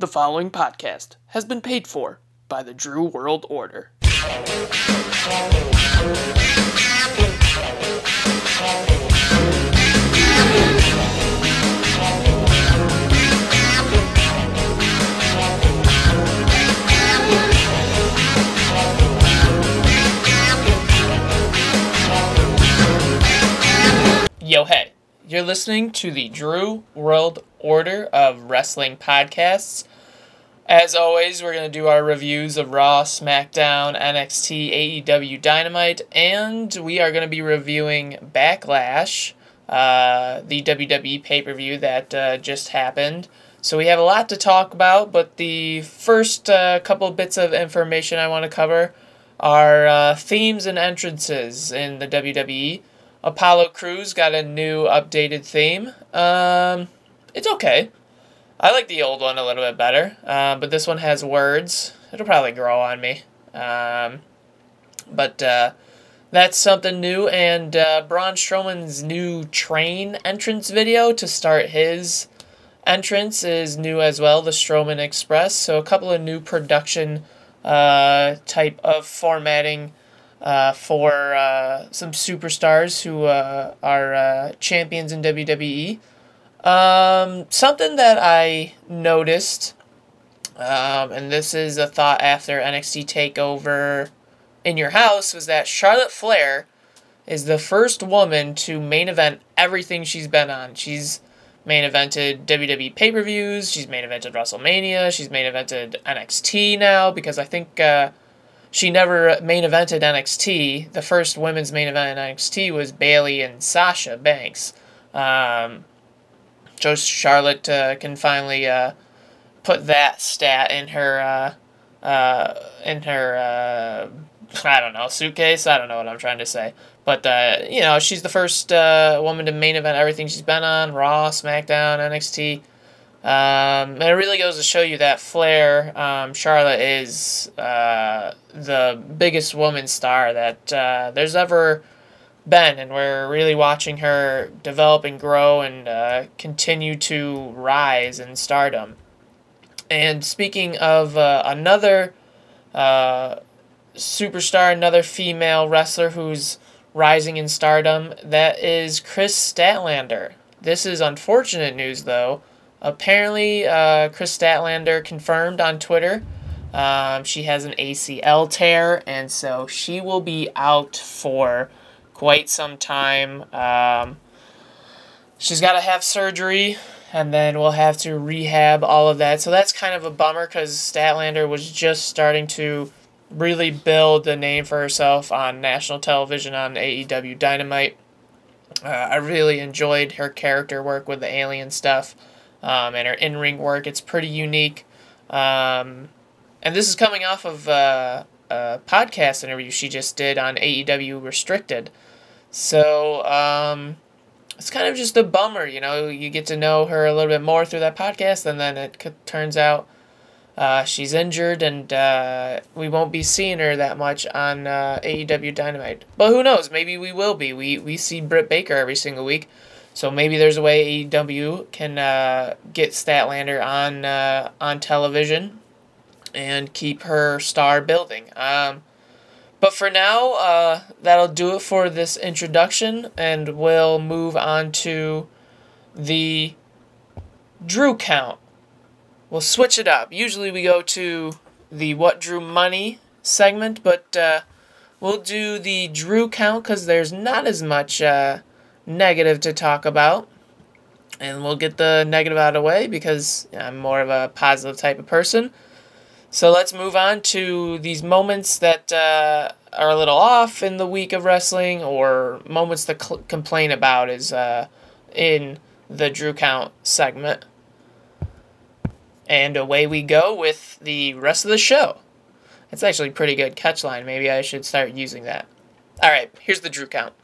The following podcast has been paid for by the Drew World Order. You're listening to the Drew World Order of Wrestling podcasts. As always, we're going to do our reviews of Raw, SmackDown, NXT, AEW Dynamite, and we are going to be reviewing Backlash, uh, the WWE pay per view that uh, just happened. So we have a lot to talk about, but the first uh, couple bits of information I want to cover are uh, themes and entrances in the WWE. Apollo Crews got a new updated theme. Um, it's okay. I like the old one a little bit better, uh, but this one has words. It'll probably grow on me. Um, but uh, that's something new, and uh, Braun Strowman's new train entrance video to start his entrance is new as well, the Strowman Express. So a couple of new production uh, type of formatting uh, for uh, some superstars who uh, are uh, champions in WWE. Um, something that I noticed, um, and this is a thought after NXT TakeOver in your house, was that Charlotte Flair is the first woman to main event everything she's been on. She's main evented WWE pay per views, she's main evented WrestleMania, she's main evented NXT now because I think uh, she never main evented NXT. The first women's main event in NXT was Bayley and Sasha Banks. Um, so Charlotte uh, can finally uh, put that stat in her uh, uh, in her uh, I don't know suitcase. I don't know what I'm trying to say, but uh, you know she's the first uh, woman to main event everything she's been on: Raw, SmackDown, NXT. Um, it really goes to show you that Flair, um, Charlotte is uh, the biggest woman star that uh, there's ever been, and we're really watching her develop and grow and uh, continue to rise in stardom. And speaking of uh, another uh, superstar, another female wrestler who's rising in stardom, that is Kris Statlander. This is unfortunate news, though. Apparently, uh, Kris Statlander confirmed on Twitter um, she has an ACL tear, and so she will be out for quite some time. Um, she's got to have surgery, and then we'll have to rehab all of that. So that's kind of a bummer because Statlander was just starting to really build a name for herself on national television on AEW Dynamite. Uh, I really enjoyed her character work with the alien stuff um, and her in ring work. It's pretty unique. Um, and this is coming off of uh, a podcast interview she just did on AEW Restricted. So um, it's kind of just a bummer, you know. You get to know her a little bit more through that podcast, and then it c- turns out uh, she's injured, and uh, we won't be seeing her that much on uh, AEW Dynamite. But who knows? Maybe we will be. We we see Britt Baker every single week. So maybe there's a way AEW can uh, get Statlander on uh, on television and keep her star building. Um, but for now, uh, that'll do it for this introduction, and we'll move on to the Drew count. We'll switch it up. Usually we go to the What Drew Money segment, but uh, we'll do the Drew count because there's not as much uh, negative to talk about. And we'll get the negative out of the way because I'm more of a positive type of person. So let's move on to these moments that uh, are a little off in the week of wrestling or moments to cl- complain about is uh, in the Drew Count segment. And away we go with the rest of the show. It's actually pretty good catch line. Maybe I should start using that. All right, here's the Drew Count.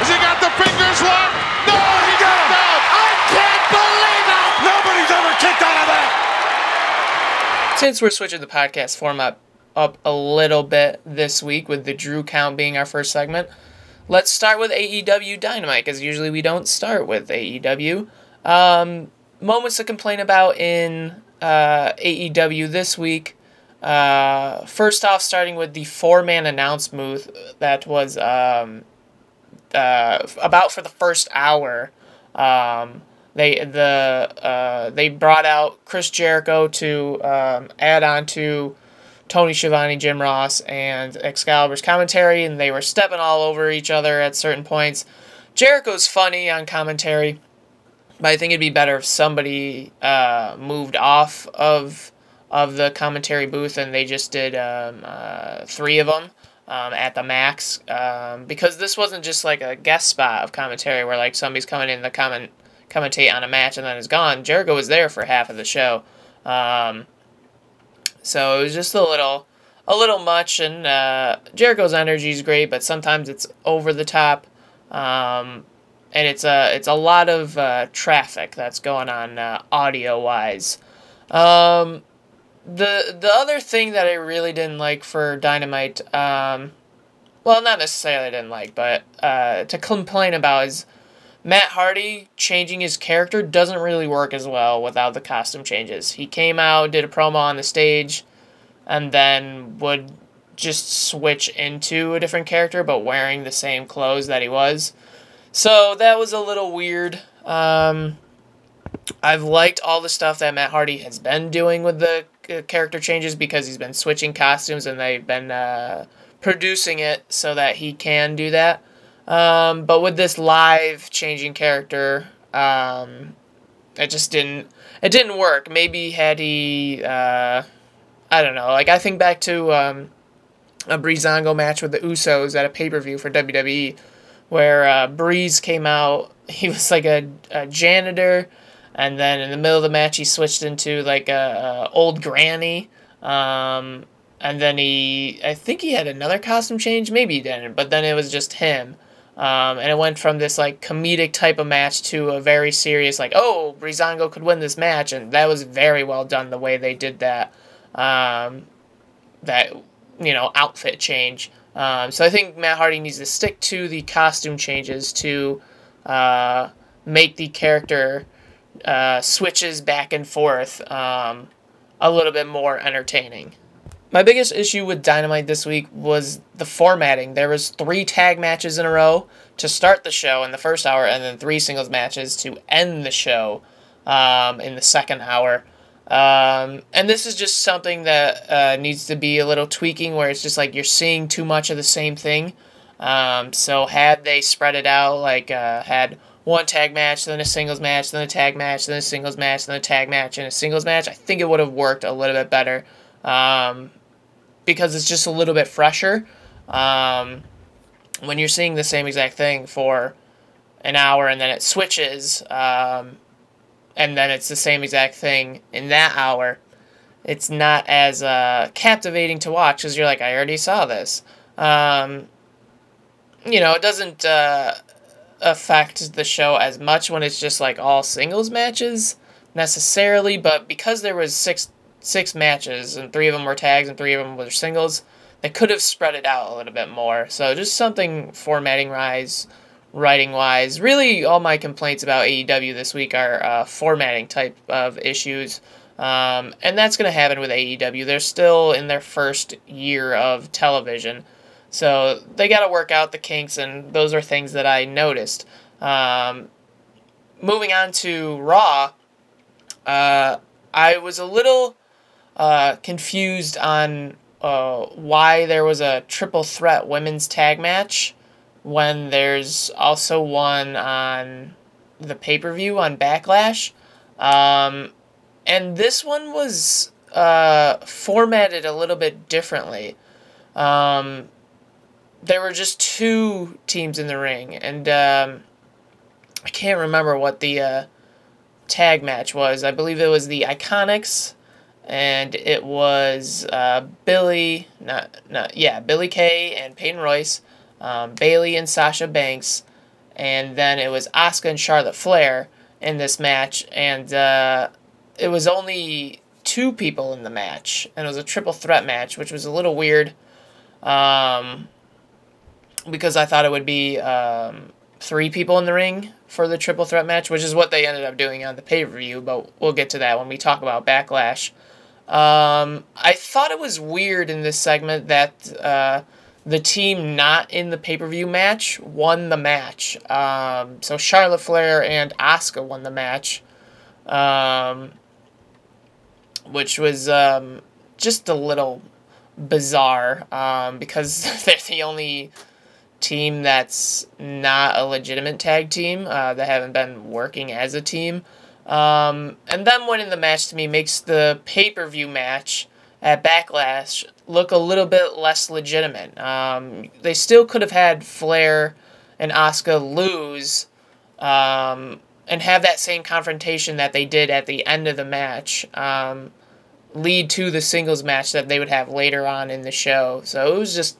Has he got the fingers locked? No, he got him out. I can't believe it. Nobody's ever kicked out of that. Since we're switching the podcast format up a little bit this week with the Drew Count being our first segment, let's start with AEW Dynamite because usually we don't start with AEW. Um, moments to complain about in uh, AEW this week. Uh, first off, starting with the four man announce booth that was um, uh, about for the first hour. Um, they the uh, they brought out Chris Jericho to um, add on to Tony Schiavone, Jim Ross, and Excalibur's commentary, and they were stepping all over each other at certain points. Jericho's funny on commentary, but I think it'd be better if somebody uh, moved off of of the commentary booth and they just did um, uh, three of them um, at the max um, because this wasn't just like a guest spot of commentary where like somebody's coming in to comment commentate on a match and then is gone. Jericho was there for half of the show, um, so it was just a little a little much. And uh, Jericho's energy is great, but sometimes it's over the top. Um, and it's a it's a lot of uh, traffic that's going on uh, audio wise. Um, the the other thing that I really didn't like for Dynamite, um, well, not necessarily didn't like, but uh, to complain about is Matt Hardy changing his character doesn't really work as well without the costume changes. He came out, did a promo on the stage, and then would just switch into a different character, but wearing the same clothes that he was. So that was a little weird. Um, I've liked all the stuff that Matt Hardy has been doing with the character changes because he's been switching costumes and they've been uh, producing it so that he can do that. Um, but with this live changing character, um, it just didn't it didn't work. Maybe had he uh, I don't know. Like I think back to um, a Breezango match with the Usos at a pay per view for WWE where uh, Breeze came out. He was like a, a janitor, and then in the middle of the match, he switched into like a, a old granny. Um, and then he, I think he had another costume change. Maybe he didn't, but then it was just him. Um, and it went from this like comedic type of match to a very serious like, oh, Breezango could win this match, and that was very well done the way they did that. Um, that you know outfit change. Um, so I think Matt Hardy needs to stick to the costume changes to uh, make the character uh, switches back and forth um, a little bit more entertaining. My biggest issue with Dynamite this week was the formatting. There was three tag matches in a row to start the show in the first hour, and then three singles matches to end the show um, in the second hour. Um, and this is just something that uh, needs to be a little tweaking where it's just like you're seeing too much of the same thing. Um, so had they spread it out, like uh, had one tag match, then a singles match, then a tag match, then a singles match, then a tag match, and a singles match, I think it would have worked a little bit better um, because it's just a little bit fresher. Um, when you're seeing the same exact thing for an hour and then it switches, um, and then it's the same exact thing in that hour, it's not as uh, captivating to watch because you're like, I already saw this. Um, you know, it doesn't uh, affect the show as much when it's just like all singles matches necessarily, but because there was six six matches and three of them were tags and three of them were singles, they could have spread it out a little bit more. So just something formatting wise writing wise. Really, all my complaints about AEW this week are uh, formatting type of issues. Um, and that's going to happen with AEW. They're still in their first year of television. So they got to work out the kinks, and those are things that I noticed. Um, moving on to Raw, uh, I was a little uh, confused on uh, why there was a triple threat women's tag match when there's also one on the pay per view on Backlash. Um, and this one was uh, formatted a little bit differently. Um, there were just two teams in the ring, and um, I can't remember what the uh, tag match was. I believe it was the Iconics, and it was uh, Billy, not, not, yeah, Billie Kay and Peyton Royce um, Bayley and Sasha Banks, and then it was Asuka and Charlotte Flair in this match, and uh, it was only two people in the match, and it was a triple threat match, which was a little weird, um, because I thought it would be um, three people in the ring for the triple threat match, which is what they ended up doing on the pay per view. But we'll get to that when we talk about Backlash. Um, I thought it was weird in this segment that uh, the team not in the pay per view match won the match. Um, so Charlotte Flair and Asuka won the match, um, which was um, just a little bizarre um, because they're the only team that's not a legitimate tag team uh, that haven't been working as a team. Um, and them winning the match to me makes the pay per view match at Backlash look a little bit less legitimate. Um, they still could have had Flair and Asuka lose um, and have that same confrontation that they did at the end of the match um, lead to the singles match that they would have later on in the show. So it was just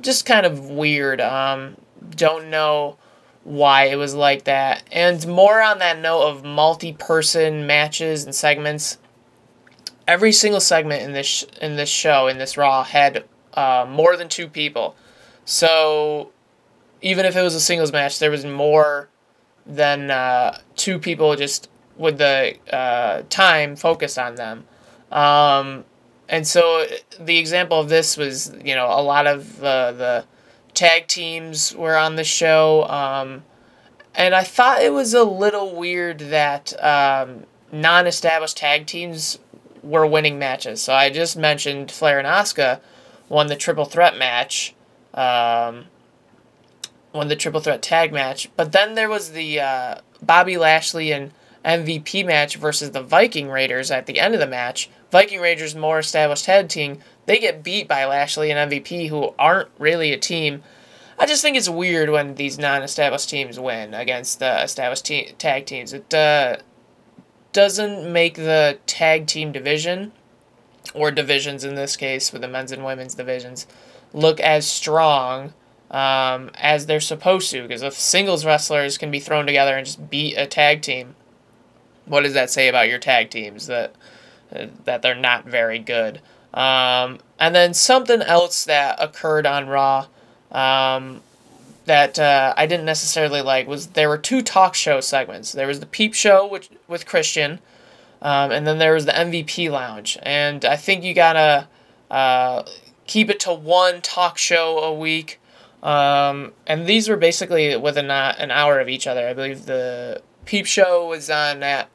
just kind of weird. Um, don't know why it was like that. And more on that note of multi-person matches and segments. Every single segment in this in this show in this Raw had uh, more than two people. So even if it was a singles match, there was more than uh, two people just with the uh, time focused on them. Um, and so the example of this was, you know, a lot of uh, the tag teams were on the show. Um, and I thought it was a little weird that um, non established tag teams were winning matches. So I just mentioned Flair and Asuka won the triple threat match, um, won the triple threat tag match. But then there was the uh, Bobby Lashley and MVP match versus the Viking Raiders at the end of the match. Viking Raiders, more established head team, they get beat by Lashley and MVP, who aren't really a team. I just think it's weird when these non-established teams win against the established te- tag teams. It uh, doesn't make the tag team division, or divisions in this case, with the men's and women's divisions, look as strong um, as they're supposed to. Because if singles wrestlers can be thrown together and just beat a tag team, what does that say about your tag teams? That that they're not very good. Um, and then something else that occurred on Raw um, that uh, I didn't necessarily like was there were two talk show segments. There was the Peep Show which, with Christian, um, and then there was the MVP Lounge. And I think you gotta uh, keep it to one talk show a week. Um, and these were basically within an hour of each other. I believe the Peep Show was on at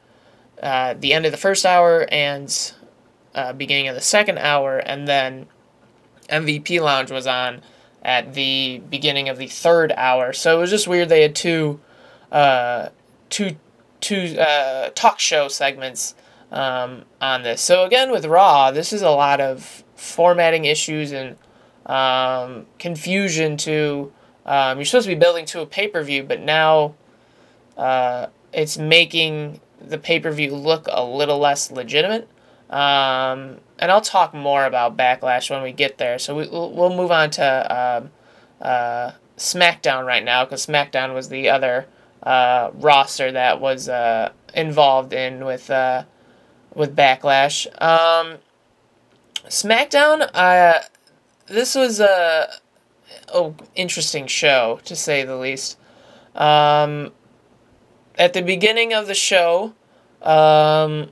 uh, the end of the first hour and uh, beginning of the second hour, and then MVP Lounge was on at the beginning of the third hour. So it was just weird they had two, uh, two, two uh, talk show segments um, on this. So again, with Raw, this is a lot of formatting issues and um, confusion to. Um, you're supposed to be building to a pay per view, but now uh, it's making the pay per view look a little less legitimate. Um, and I'll talk more about Backlash when we get there. So we, we'll, we'll move on to um, uh, SmackDown right now because SmackDown was the other uh, roster that was uh, involved in with uh, with Backlash. Um, SmackDown, uh, this was a, a interesting show to say the least. Um, at the beginning of the show, um,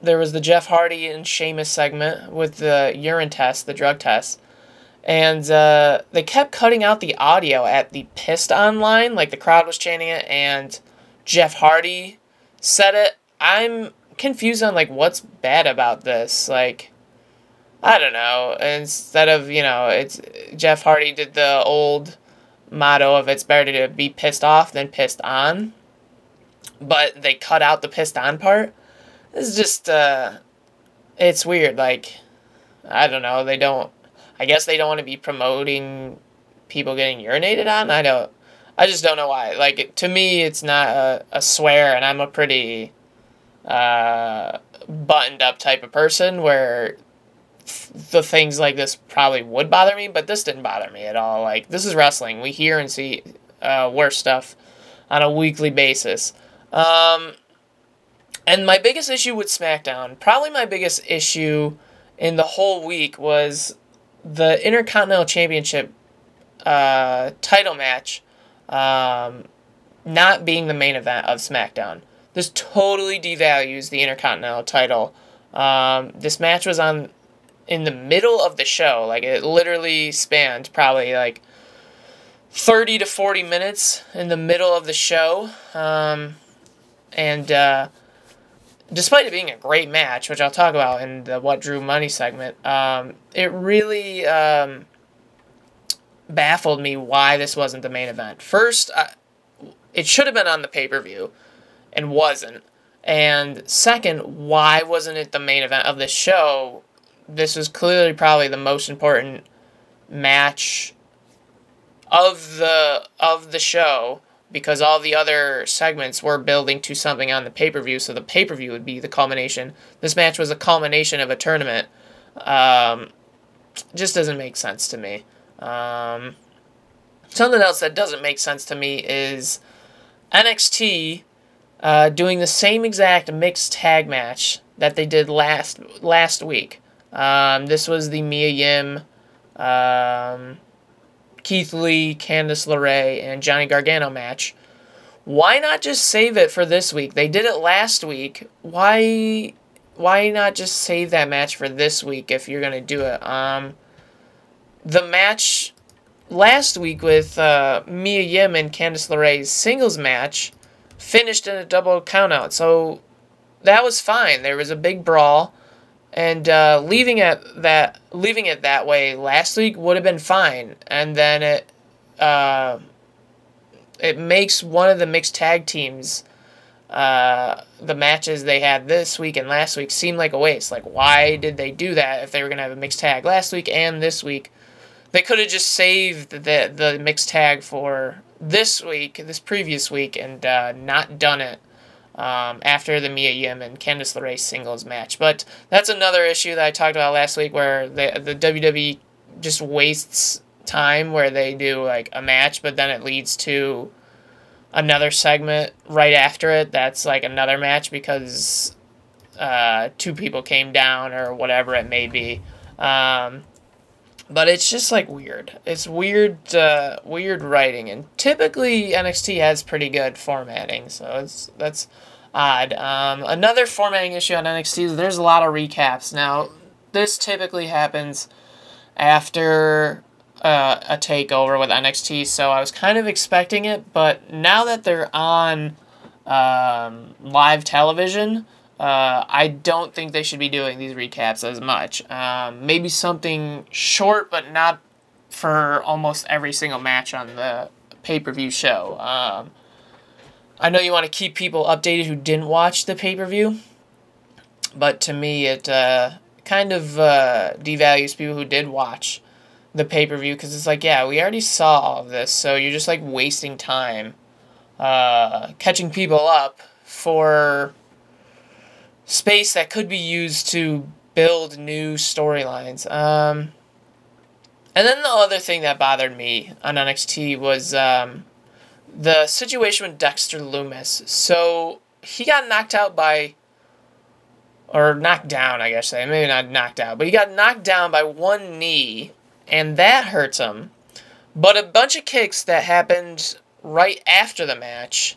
there was the Jeff Hardy and Sheamus segment with the urine test, the drug test. And uh, they kept cutting out the audio at the pissed on line, like the crowd was chanting it, and Jeff Hardy said it. I'm confused on like what's bad about this. Like, I don't know. Instead of you know, it's Jeff Hardy did the old motto of it's better to be pissed off than pissed on but they cut out the pissed on part. It's just uh it's weird like I don't know, they don't I guess they don't want to be promoting people getting urinated on. I don't I just don't know why. Like to me it's not a, a swear and I'm a pretty uh buttoned up type of person where the things like this probably would bother me, but this didn't bother me at all. Like this is wrestling. We hear and see uh, worse stuff on a weekly basis. Um, and my biggest issue with SmackDown, probably my biggest issue in the whole week, was the Intercontinental Championship uh, title match um, not being the main event of SmackDown. This totally devalues the Intercontinental title. Um, this match was on in the middle of the show. Like it literally spanned probably like 30 to 40 minutes in the middle of the show. Um, and uh, despite it being a great match, which I'll talk about in the What Drew Money segment, um, it really um, baffled me why this wasn't the main event. First, I, it should have been on the pay per view and wasn't. And second, why wasn't it the main event of the show? This was clearly probably the most important match of the of the show because all the other segments were building to something on the pay-per-view so the pay-per-view would be the culmination. This match was a culmination of a tournament. Um, just doesn't make sense to me. Um, something else that doesn't make sense to me is nxt uh, doing the same exact mixed tag match that they did last last week. Um, this was the mia yim um, Keith Lee, Candice LeRae, and Johnny Gargano match. Why not just save it for this week? They did it last week. Why why not just save that match for this week if you're gonna do it? Um, the match last week with uh, Mia Yim and Candice LeRae's singles match finished in a double countout, so that was fine. There was a big brawl and uh, leaving it that leaving it that way last week would have been fine, and then it uh, it makes one of the mixed tag teams. Uh, the matches they had this week and last week seem like a waste. Like, why did they do that if they were gonna have a mixed tag last week and this week? They could have just saved the the mixed tag for this week, this previous week, and uh, not done it um, after the Mia Yim and Candice LeRae singles match. But that's another issue that I talked about last week where the, the WWE just wastes time where they do like a match, but then it leads to another segment right after it that's like another match because uh, two people came down or whatever it may be. Um, but it's just like weird. It's weird, uh, weird writing, and typically NXT has pretty good formatting, so it's that's odd. Um, another formatting issue on NXT is there's a lot of recaps. Now, this typically happens after uh, a takeover with NXT, so I was kind of expecting it, but now that they're on um, live television, uh, I don't think they should be doing these recaps as much. Um, maybe something short, but not for almost every single match on the pay per view show. Um, I know you want to keep people updated who didn't watch the pay per view, but to me, it uh, kind of uh, devalues people who did watch the pay per view because it's like, yeah, we already saw all of this, so you're just like wasting time uh, catching people up for space that could be used to build new storylines. Um, and then the other thing that bothered me on NXT was um, the situation with Dexter Lumis. So he got knocked out by, or knocked down, I guess, maybe not knocked out, but he got knocked down by one knee, and that hurts him. But a bunch of kicks that happened right after the match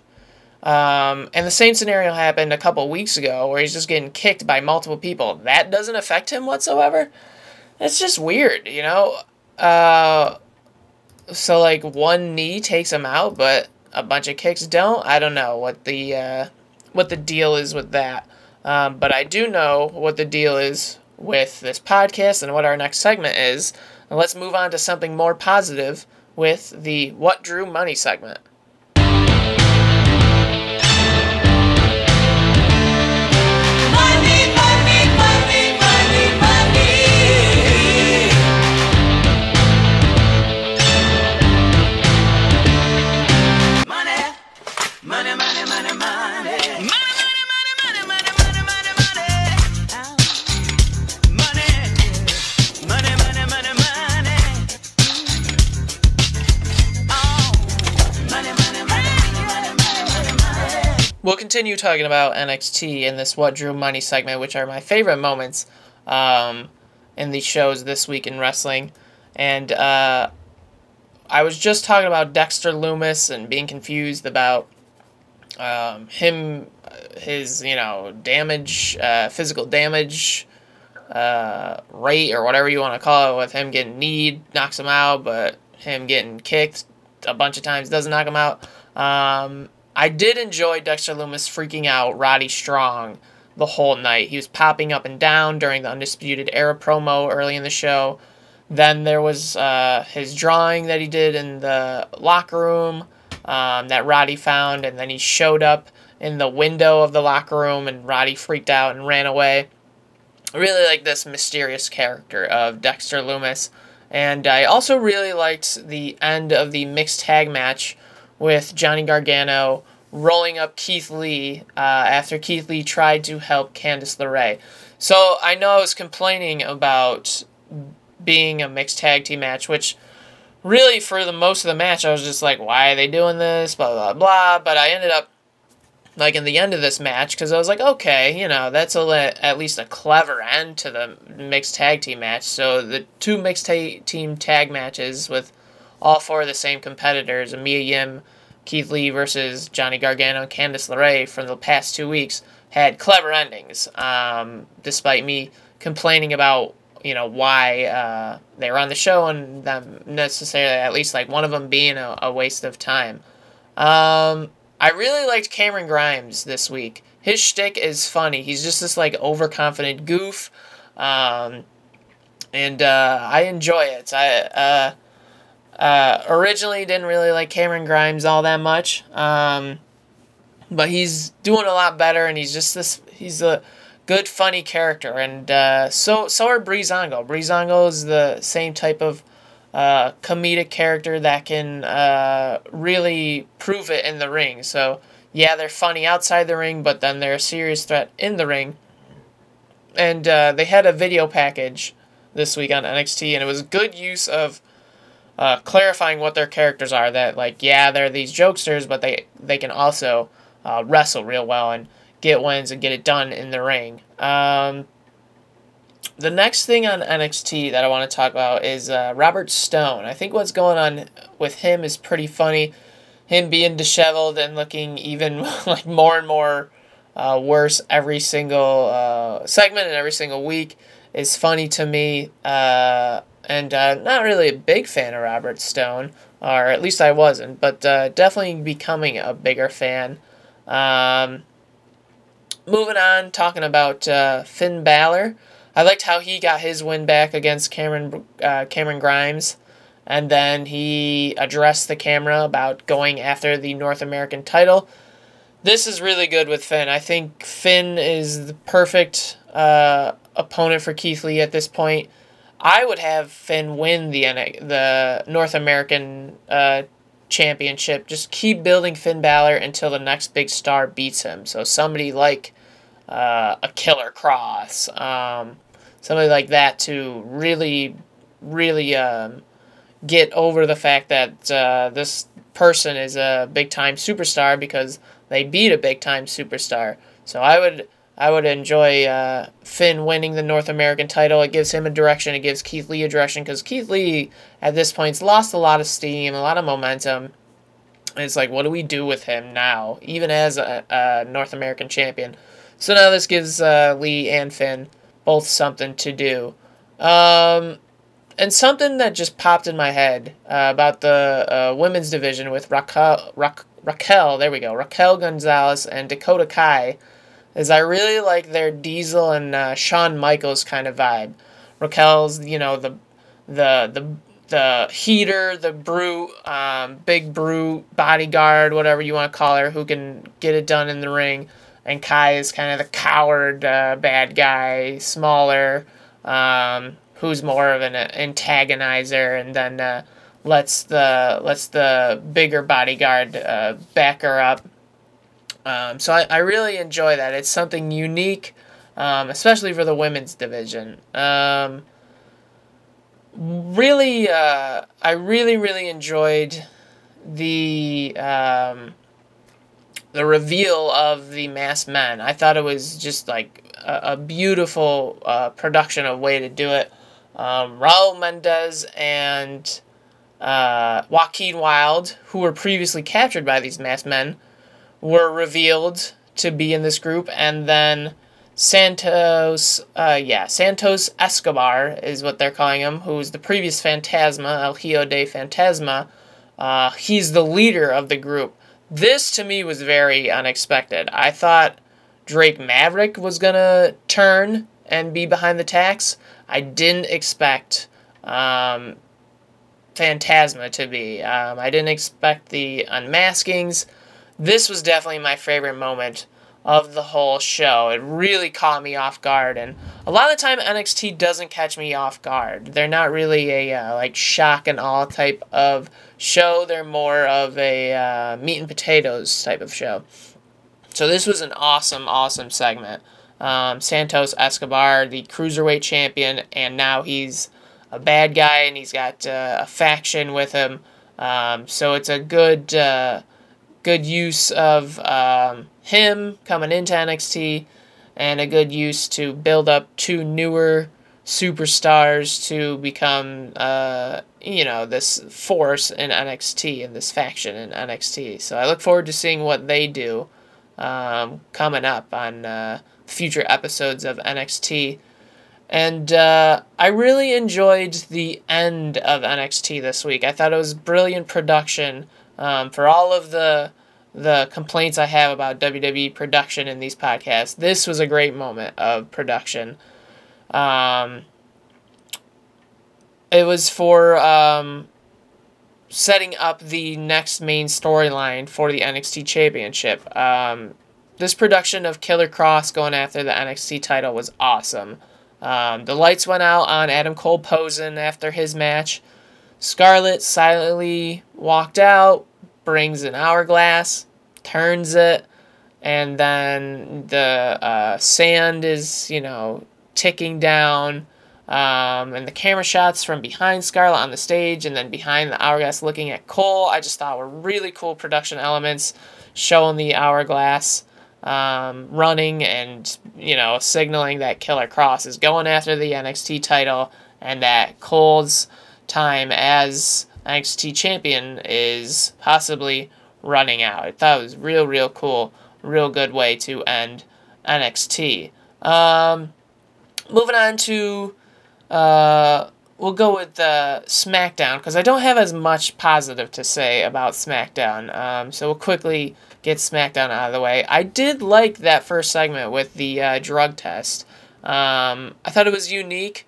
um, and the same scenario happened a couple weeks ago where he's just getting kicked by multiple people. That doesn't affect him whatsoever. It's just weird, you know? Uh, so, like, one knee takes him out, but a bunch of kicks don't? I don't know what the, uh, what the deal is with that. Um, but I do know what the deal is with this podcast and what our next segment is. And let's move on to something more positive with the What Drew Money segment. Continue talking about NXT in this What Drew Money segment, which are my favorite moments um, in these shows this week in wrestling. And uh, I was just talking about Dexter Lumis and being confused about um, him, his you know damage, uh, physical damage uh, rate or whatever you want to call it, with him getting kneed knocks him out, but him getting kicked a bunch of times doesn't knock him out. Um, I did enjoy Dexter Lumis freaking out Roddy Strong the whole night. He was popping up and down during the Undisputed Era promo early in the show. Then there was uh, his drawing that he did in the locker room um, that Roddy found, and then he showed up in the window of the locker room, and Roddy freaked out and ran away. I really like this mysterious character of Dexter Lumis. And I also really liked the end of the mixed tag match with Johnny Gargano rolling up Keith Lee uh, after Keith Lee tried to help Candice LeRae. So I know I was complaining about being a mixed tag team match, which really for the most of the match I was just like, why are they doing this? Blah blah blah. But I ended up like in the end of this match because I was like, okay, you know, that's a at least a clever end to the mixed tag team match. So the two mixed ta- team tag matches with all four of the same competitors, Mia Yim, Keith Lee versus Johnny Gargano and Candice LeRae from the past two weeks, had clever endings. Um, despite me complaining about you know why uh, they were on the show and them necessarily at least like one of them being a, a waste of time. Um, I really liked Cameron Grimes this week. His shtick is funny. He's just this like overconfident goof, um, and uh, I enjoy it. I uh, uh, originally didn't really like Cameron Grimes all that much, um, but he's doing a lot better, and he's just this. He's a good, funny character, and uh, so so are Breezango. Breezango is the same type of uh, comedic character that can uh, really prove it in the ring. So, yeah, they're funny outside the ring, but then they're a serious threat in the ring. And uh, they had a video package this week on NXT, and it was good use of uh, clarifying what their characters are. That like, yeah, they're these jokesters, but they they can also uh, wrestle real well and get wins and get it done in the ring. Um, the next thing on NXT that I want to talk about is uh, Robert Stone. I think what's going on with him is pretty funny. Him being disheveled and looking even like more and more uh, worse every single uh, segment and every single week is funny to me. Uh, and uh, not really a big fan of Robert Stone, or at least I wasn't, but uh, definitely becoming a bigger fan. Um, moving on, talking about Finn Balor. I liked how he got his win back against Cameron uh, Cameron Grimes, and then he addressed the camera about going after the North American title. This is really good with Finn. I think Finn is the perfect uh, opponent for Keith Lee at this point. I would have Finn win the the North American uh, championship. Just keep building Finn Balor until the next big star beats him. So somebody like uh, a Karrion Kross, um, somebody like that to really, really um, get over the fact that uh, this person is a big time superstar because they beat a big time superstar. So I would I would enjoy uh, Finn winning the North American title. It gives him a direction. It gives Keith Lee a direction because Keith Lee at this point's lost a lot of steam, a lot of momentum. It's like, what do we do with him now, even as a, a North American champion? So now this gives uh, Lee and Finn both something to do. Um, and something that just popped in my head uh, about the uh, women's division with Raquel, Ra- Raquel, there we go, Raquel Gonzalez and Dakota Kai, is I really like their Diesel and uh, Shawn Michaels kind of vibe. Raquel's, you know, the the the the heater, the brute, um, big brute, bodyguard, whatever you want to call her, who can get it done in the ring and Kai is kind of the coward uh, bad guy, smaller, um, who's more of an antagonizer, and then uh, lets the lets the bigger bodyguard uh, back her up. Um, so I, I really enjoy that. It's something unique, um, especially for the women's division. Um, really, uh, I really really enjoyed the um, the reveal of the masked men. I thought it was just like a, a beautiful uh, production of way to do it. Um, Raul Mendez and uh, Joaquin Wilde, who were previously captured by these masked men, were revealed to be in this group, and then Santos, uh, yeah, Santos Escobar is what they're calling him, who's the previous Fantasma, El Hijo de Fantasma. Uh, he's the leader of the group. This to me was very unexpected. I thought Drake Maverick was gonna turn and be behind the tax. I didn't expect um, Fantasma to be. Um, I didn't expect the unmaskings. This was definitely my favorite moment of the whole show. It really caught me off guard, and a lot of the time NXT doesn't catch me off guard. They're not really a uh, like shock and awe type of show. They're more of a uh, meat and potatoes type of show. So this was an awesome, awesome segment. Um, Santos Escobar, the cruiserweight champion, and now he's a bad guy, and he's got uh, a faction with him. Um, so it's a good, uh, good use of um, him coming into NXT, and a good use to build up two newer superstars to become, uh, you know, this force in NXT and this faction in NXT. So I look forward to seeing what they do um, coming up on uh, future episodes of NXT. And uh, I really enjoyed the end of NXT this week. I thought it was brilliant production um, for all of the the complaints I have about WWE production in these podcasts. This was a great moment of production. Um, it was for um, setting up the next main storyline for the NXT Championship. Um, this production of Karrion Kross going after the NXT title was awesome. Um, the lights went out on Adam Cole posing after his match. Scarlett silently walked out, brings an hourglass, turns it, and then the uh, sand is, you know, ticking down. Um, and the camera shots from behind Scarlett on the stage and then behind the hourglass looking at Cole, I just thought were really cool production elements showing the hourglass um, running and you know signaling that Karrion Kross is going after the NXT title and that Cole's time as NXT champion is possibly running out. I thought it was real, real cool, real good way to end NXT. Um, moving on to, uh, we'll go with uh, SmackDown because I don't have as much positive to say about SmackDown. Um, so we'll quickly get SmackDown out of the way. I did like that first segment with the uh, drug test. Um, I thought it was unique.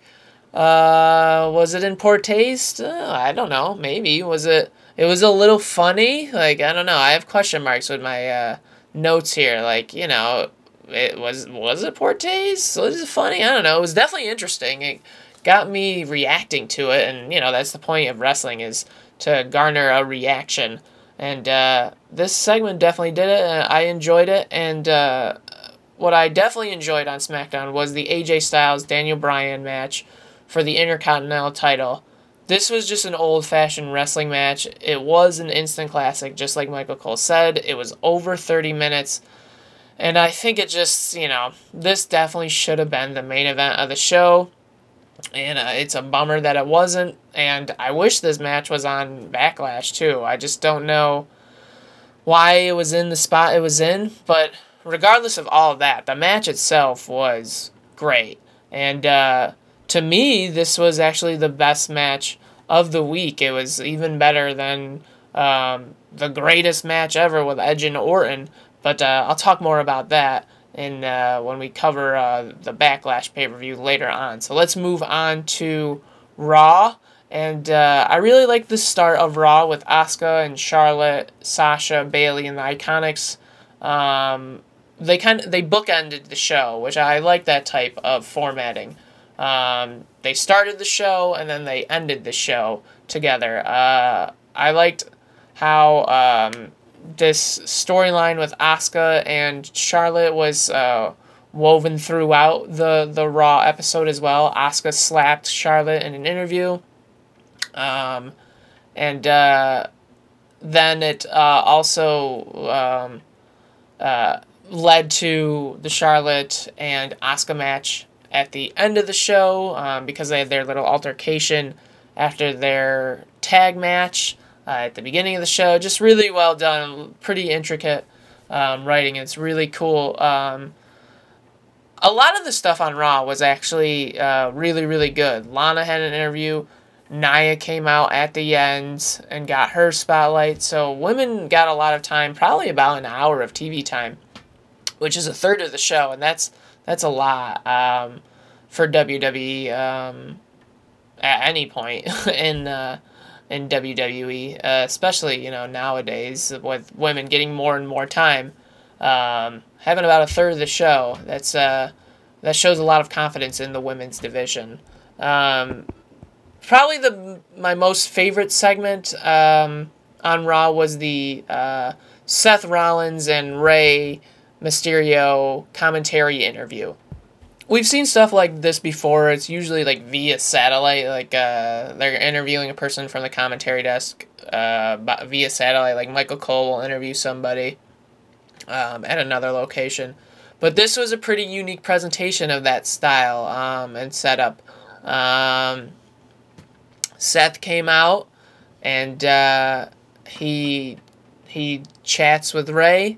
Uh, was it in poor taste? Uh, I don't know. Maybe was it? It was a little funny. Like I don't know. I have question marks with my uh, notes here. Like you know, it was was it poor taste? Was it funny? I don't know. It was definitely interesting. It got me reacting to it, and you know that's the point of wrestling is to garner a reaction. And uh, this segment definitely did it. I enjoyed it. And uh, what I definitely enjoyed on SmackDown was the AJ Styles Daniel Bryan match for the Intercontinental title. This was just an old fashioned wrestling match. It was an instant classic, just like Michael Cole said. It was over 30 minutes. And I think it just, you know, this definitely should have been the main event of the show and uh, it's a bummer that it wasn't. And I wish this match was on Backlash too. I just don't know why it was in the spot it was in. But regardless of all of that, the match itself was great. And uh, to me, this was actually the best match of the week. It was even better than um, the greatest match ever with Edge and Orton. But uh, I'll talk more about that in uh, when we cover uh, the Backlash pay per view later on. So let's move on to Raw. And uh, I really like the start of Raw with Asuka and Charlotte, Sasha, Bayley, and the Iconics. Um, they kind of they bookended the show, which I like that type of formatting. Um, they started the show and then they ended the show together. Uh, I liked how um, this storyline with Asuka and Charlotte was uh, woven throughout the the Raw episode as well. Asuka slapped Charlotte in an interview, um, and uh, then it uh, also um, uh, led to the Charlotte and Asuka match at the end of the show um, because they had their little altercation after their tag match uh, at the beginning of the show. Just really well done, pretty intricate um, writing. It's really cool. Um, a lot of the stuff on Raw was actually uh, really, really good. Lana had an interview. Nia came out at the end and got her spotlight. So women got a lot of time, probably about an hour of TV time, which is a third of the show, and that's that's a lot um, for WWE um, at any point in uh, in WWE, uh, especially you know nowadays with women getting more and more time. Um, having about a third of the show, that's uh, that shows a lot of confidence in the women's division. Um, probably the my most favorite segment um, on Raw was the uh, Seth Rollins and Rey Mysterio commentary interview. We've seen stuff like this before. It's usually like via satellite, like uh, they're interviewing a person from the commentary desk uh, via satellite. Like Michael Cole will interview somebody um, at another location. But this was a pretty unique presentation of that style um, and setup. Um, Seth came out and uh, he he chats with Rey,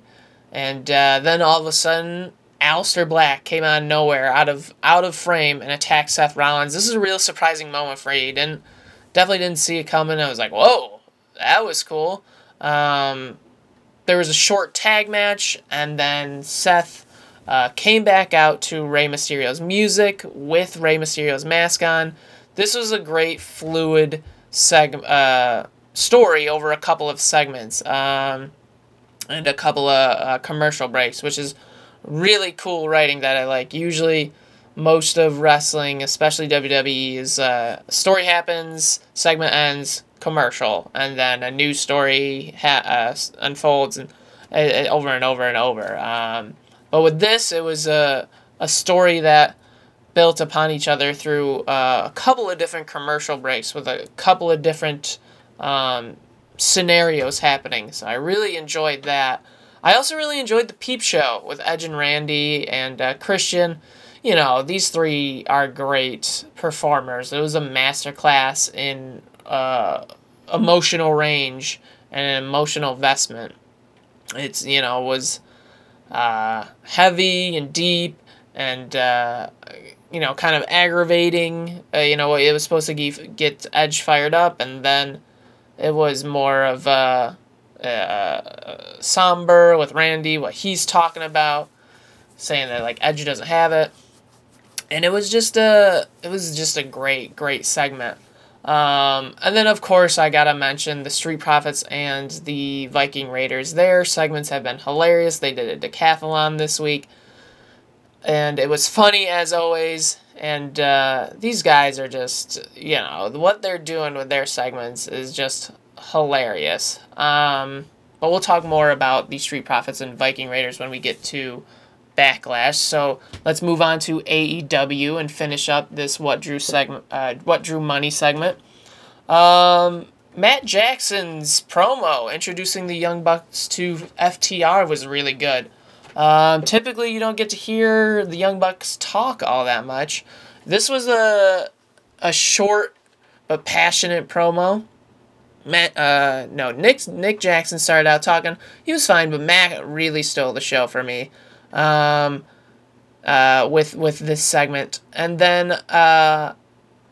and uh, then all of a sudden, Aleister Black came out of nowhere, out of out of frame, and attacked Seth Rollins. This is a real surprising moment for me. Didn't definitely didn't see it coming. I was like, whoa, that was cool. Um, there was a short tag match, and then Seth uh, came back out to Rey Mysterio's music with Rey Mysterio's mask on. This was a great fluid seg- uh, story over a couple of segments um, and a couple of uh, commercial breaks, which is really cool writing that I like. Usually, most of wrestling, especially WWE, is uh, story happens, segment ends, commercial, and then a new story ha- uh, unfolds and uh, over and over and over. Um, but with this, it was a a story that built upon each other through uh, a couple of different commercial breaks with a couple of different um, scenarios happening. So I really enjoyed that. I also really enjoyed the Peep Show with Edge and Randy and uh, Christian. You know, these three are great performers. It was a masterclass in uh, emotional range and emotional investment. It's, you know, was uh, heavy and deep and uh, you know kind of aggravating. Uh, you know it was supposed to get, get Edge fired up, and then it was more of a, uh, somber with Randy what he's talking about, saying that like Edge doesn't have it, and it was just a it was just a great great segment. Um, and then, of course, I gotta mention the Street Profits and the Viking Raiders. Their segments have been hilarious. They did a decathlon this week and it was funny as always. And uh, these guys are just, you know, what they're doing with their segments is just hilarious. Um, but we'll talk more about the Street Profits and Viking Raiders when we get to Backlash. So let's move on to AEW and finish up this What Drew segment, uh, What Drew Money segment. Um, Matt Jackson's promo introducing the Young Bucks to FTR was really good. Um, typically, you don't get to hear the Young Bucks talk all that much. This was a a short but passionate promo. Matt, uh, no, Nick Nick Jackson started out talking. He was fine, but Matt really stole the show for me. Um, uh, with with this segment, and then uh,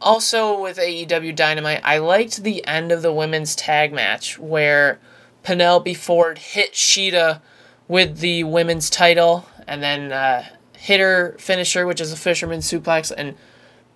also with AEW Dynamite, I liked the end of the women's tag match where Penelope Ford hit Shida with the women's title, and then uh, hit her finisher, which is a fisherman suplex, and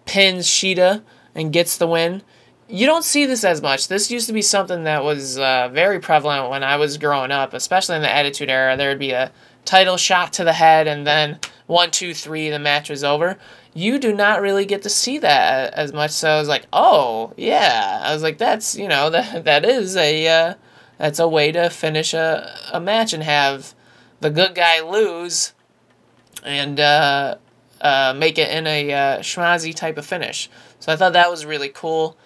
pins Shida and gets the win. You don't see this as much. This used to be something that was uh, very prevalent when I was growing up, especially in the Attitude Era. There would be a title shot to the head, and then one, two, three, the match was over. You do not really get to see that as much. So I was like, oh yeah. I was like, that's you know that that is a uh, that's a way to finish a, a match and have the good guy lose and uh, uh, make it in a uh, schmazzy type of finish. So I thought that was really cool.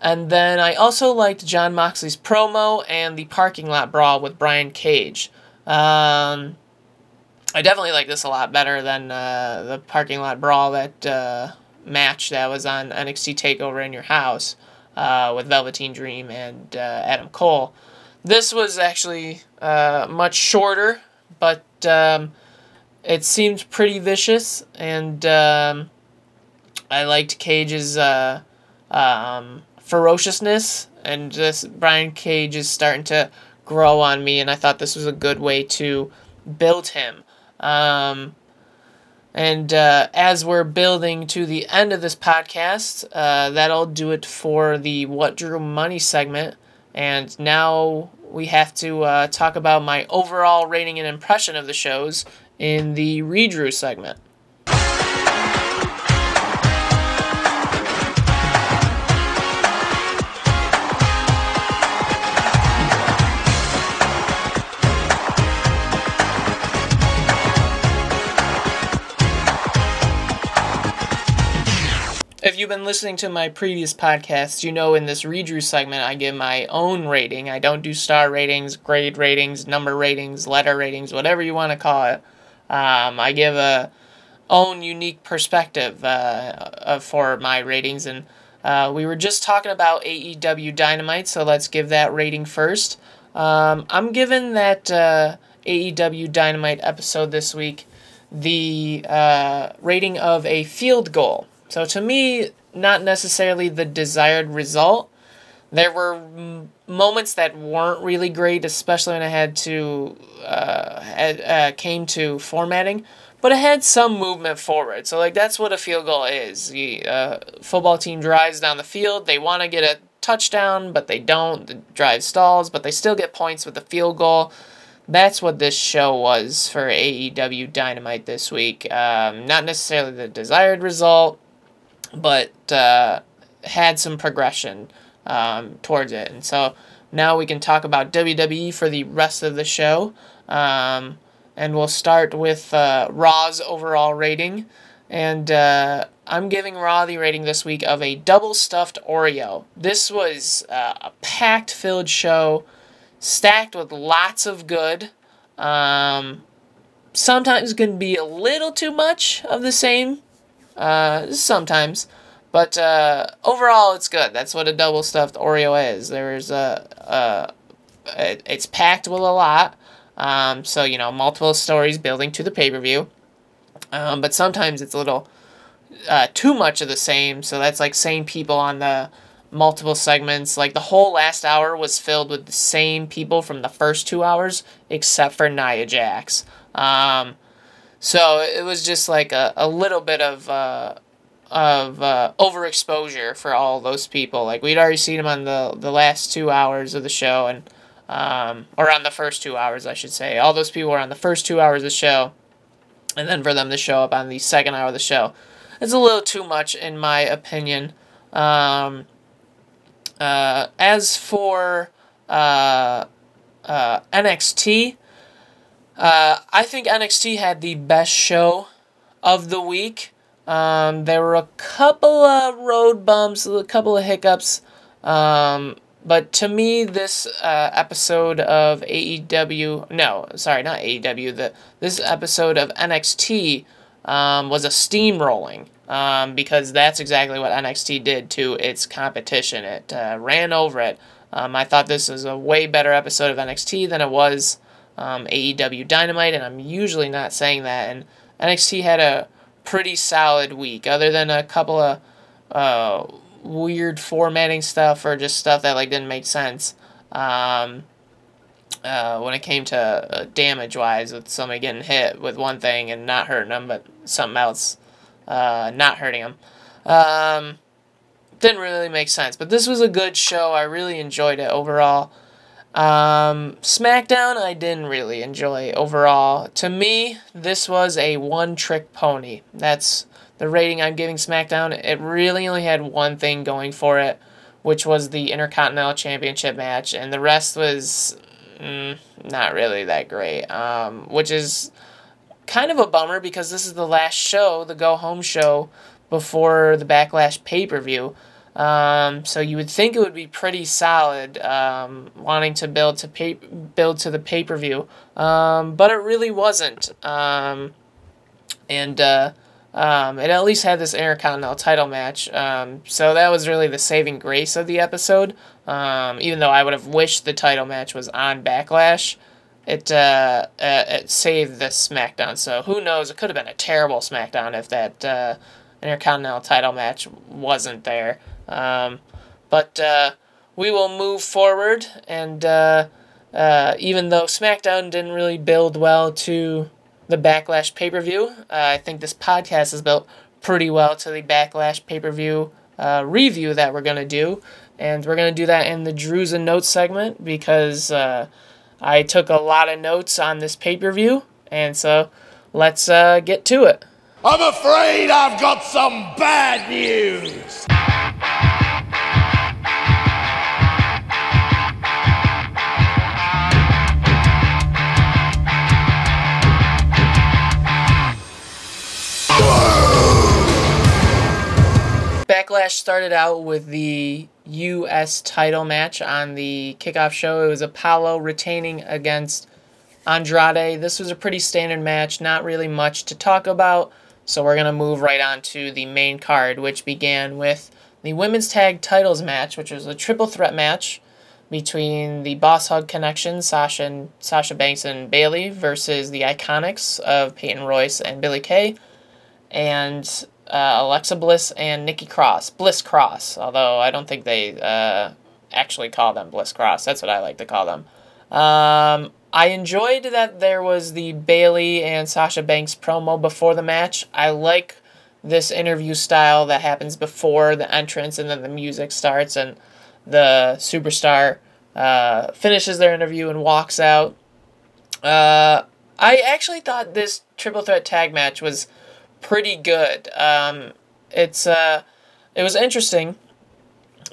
And then I also liked Jon Moxley's promo and the parking lot brawl with Brian Cage. Um, I definitely like this a lot better than uh, the parking lot brawl that uh, match that was on NXT Takeover in Your House uh, with Velveteen Dream and uh, Adam Cole. This was actually uh, much shorter but um, it seemed pretty vicious, and um, I liked Cage's uh, um, ferociousness, and this Brian Cage is starting to grow on me, and I thought this was a good way to build him. Um, and uh, as we're building to the end of this podcast, uh, that'll do it for the What Drew Money segment. And now we have to uh, talk about my overall rating and impression of the shows in the Redrew segment. If you've been listening to my previous podcasts, you know in this Redrew segment I give my own rating. I don't do star ratings, grade ratings, number ratings, letter ratings, whatever you want to call it. Um, I give a own unique perspective uh, for my ratings, and uh, we were just talking about AEW Dynamite, so let's give that rating first. Um, I'm giving that uh, AEW Dynamite episode this week the uh, rating of a field goal. So to me, not necessarily the desired result. There were m- moments that weren't really great, especially when I had to uh, had, uh, came to formatting, but it had some movement forward. So like that's what a field goal is. The uh, football team drives down the field. They want to get a touchdown, but they don't. The drive stalls, but they still get points with the field goal. That's what this show was for AEW Dynamite this week. Um, not necessarily the desired result but uh, had some progression um, towards it. And so now we can talk about WWE for the rest of the show. Um, and we'll start with uh, Raw's overall rating. And uh, I'm giving Raw the rating this week of a double stuffed Oreo. This was uh, a packed filled show, stacked with lots of good. Um, sometimes can be a little too much of the same uh, sometimes. But uh, overall, it's good. That's what a double stuffed Oreo is. There's a, a it, it's packed with a lot. Um, so you know, multiple stories building to the pay per view. Um, but sometimes it's a little uh, too much of the same. So that's like same people on the multiple segments. Like the whole last hour was filled with the same people from the first two hours, except for Nia Jax. Um, so it was just like a, a little bit of uh, of uh, overexposure for all those people. Like we'd already seen them on the the last two hours of the show, and um, or on the first two hours, I should say. All those people were on the first two hours of the show, and then for them to show up on the second hour of the show, it's a little too much in my opinion. Um, uh, as for uh, uh, NXT. Uh, I think NXT had the best show of the week. Um, there were a couple of road bumps, a couple of hiccups. Um, but to me, this uh, episode of AEW, no, sorry, not AEW, the, this episode of NXT um, was a steamrolling um, because that's exactly what NXT did to its competition. It uh, ran over it. Um, I thought this was a way better episode of NXT than it was um, AEW Dynamite, and I'm usually not saying that. And NXT had a pretty solid week, other than a couple of uh, weird formatting stuff or just stuff that like didn't make sense. Um, uh, when it came to uh, damage wise, with somebody getting hit with one thing and not hurting them, but something else uh, not hurting them. Um, didn't really make sense, but this was a good show. I really enjoyed it overall. Um, SmackDown, I didn't really enjoy overall. To me, this was a one trick pony. That's the rating I'm giving SmackDown. It really only had one thing going for it, which was the Intercontinental Championship match, and the rest was mm, not really that great. Um, which is kind of a bummer because this is the last show, the go home show, before the Backlash pay per view. Um, so you would think it would be pretty solid, um, wanting to build to pay, build to the pay per view, um, but it really wasn't. Um, and uh, um, it at least had this Intercontinental title match, um, so that was really the saving grace of the episode. even though I would have wished the title match was on Backlash, it uh, uh, it saved the SmackDown. So who knows? It could have been a terrible SmackDown if that uh, Intercontinental title match wasn't there. Um, but uh, we will move forward, and uh, uh, even though SmackDown didn't really build well to the Backlash pay per view, uh, I think this podcast is built pretty well to the Backlash pay per view uh, review that we're gonna do, and we're gonna do that in the Drews and Notes segment because uh, I took a lot of notes on this pay per view, and so let's get to it. I'm afraid I've got some bad news. Backlash started out with the U.S. title match on the kickoff show. It was Apollo retaining against Andrade. This was a pretty standard match, not really much to talk about. So we're going to move right on to the main card, which began with the women's tag titles match, which was a triple threat match between the Boss Hug Connection, Sasha and Sasha Banks and Bayley, versus the Iconics of Peyton Royce and Billie Kay, and uh, Alexa Bliss and Nikki Cross, Bliss Cross. Although I don't think they uh, actually call them Bliss Cross. That's what I like to call them. Um, I enjoyed that there was the Bayley and Sasha Banks promo before the match. I like this interview style that happens before the entrance and then the music starts and the superstar uh, finishes their interview and walks out. Uh, I actually thought this triple threat tag match was pretty good. Um, it's uh, it was interesting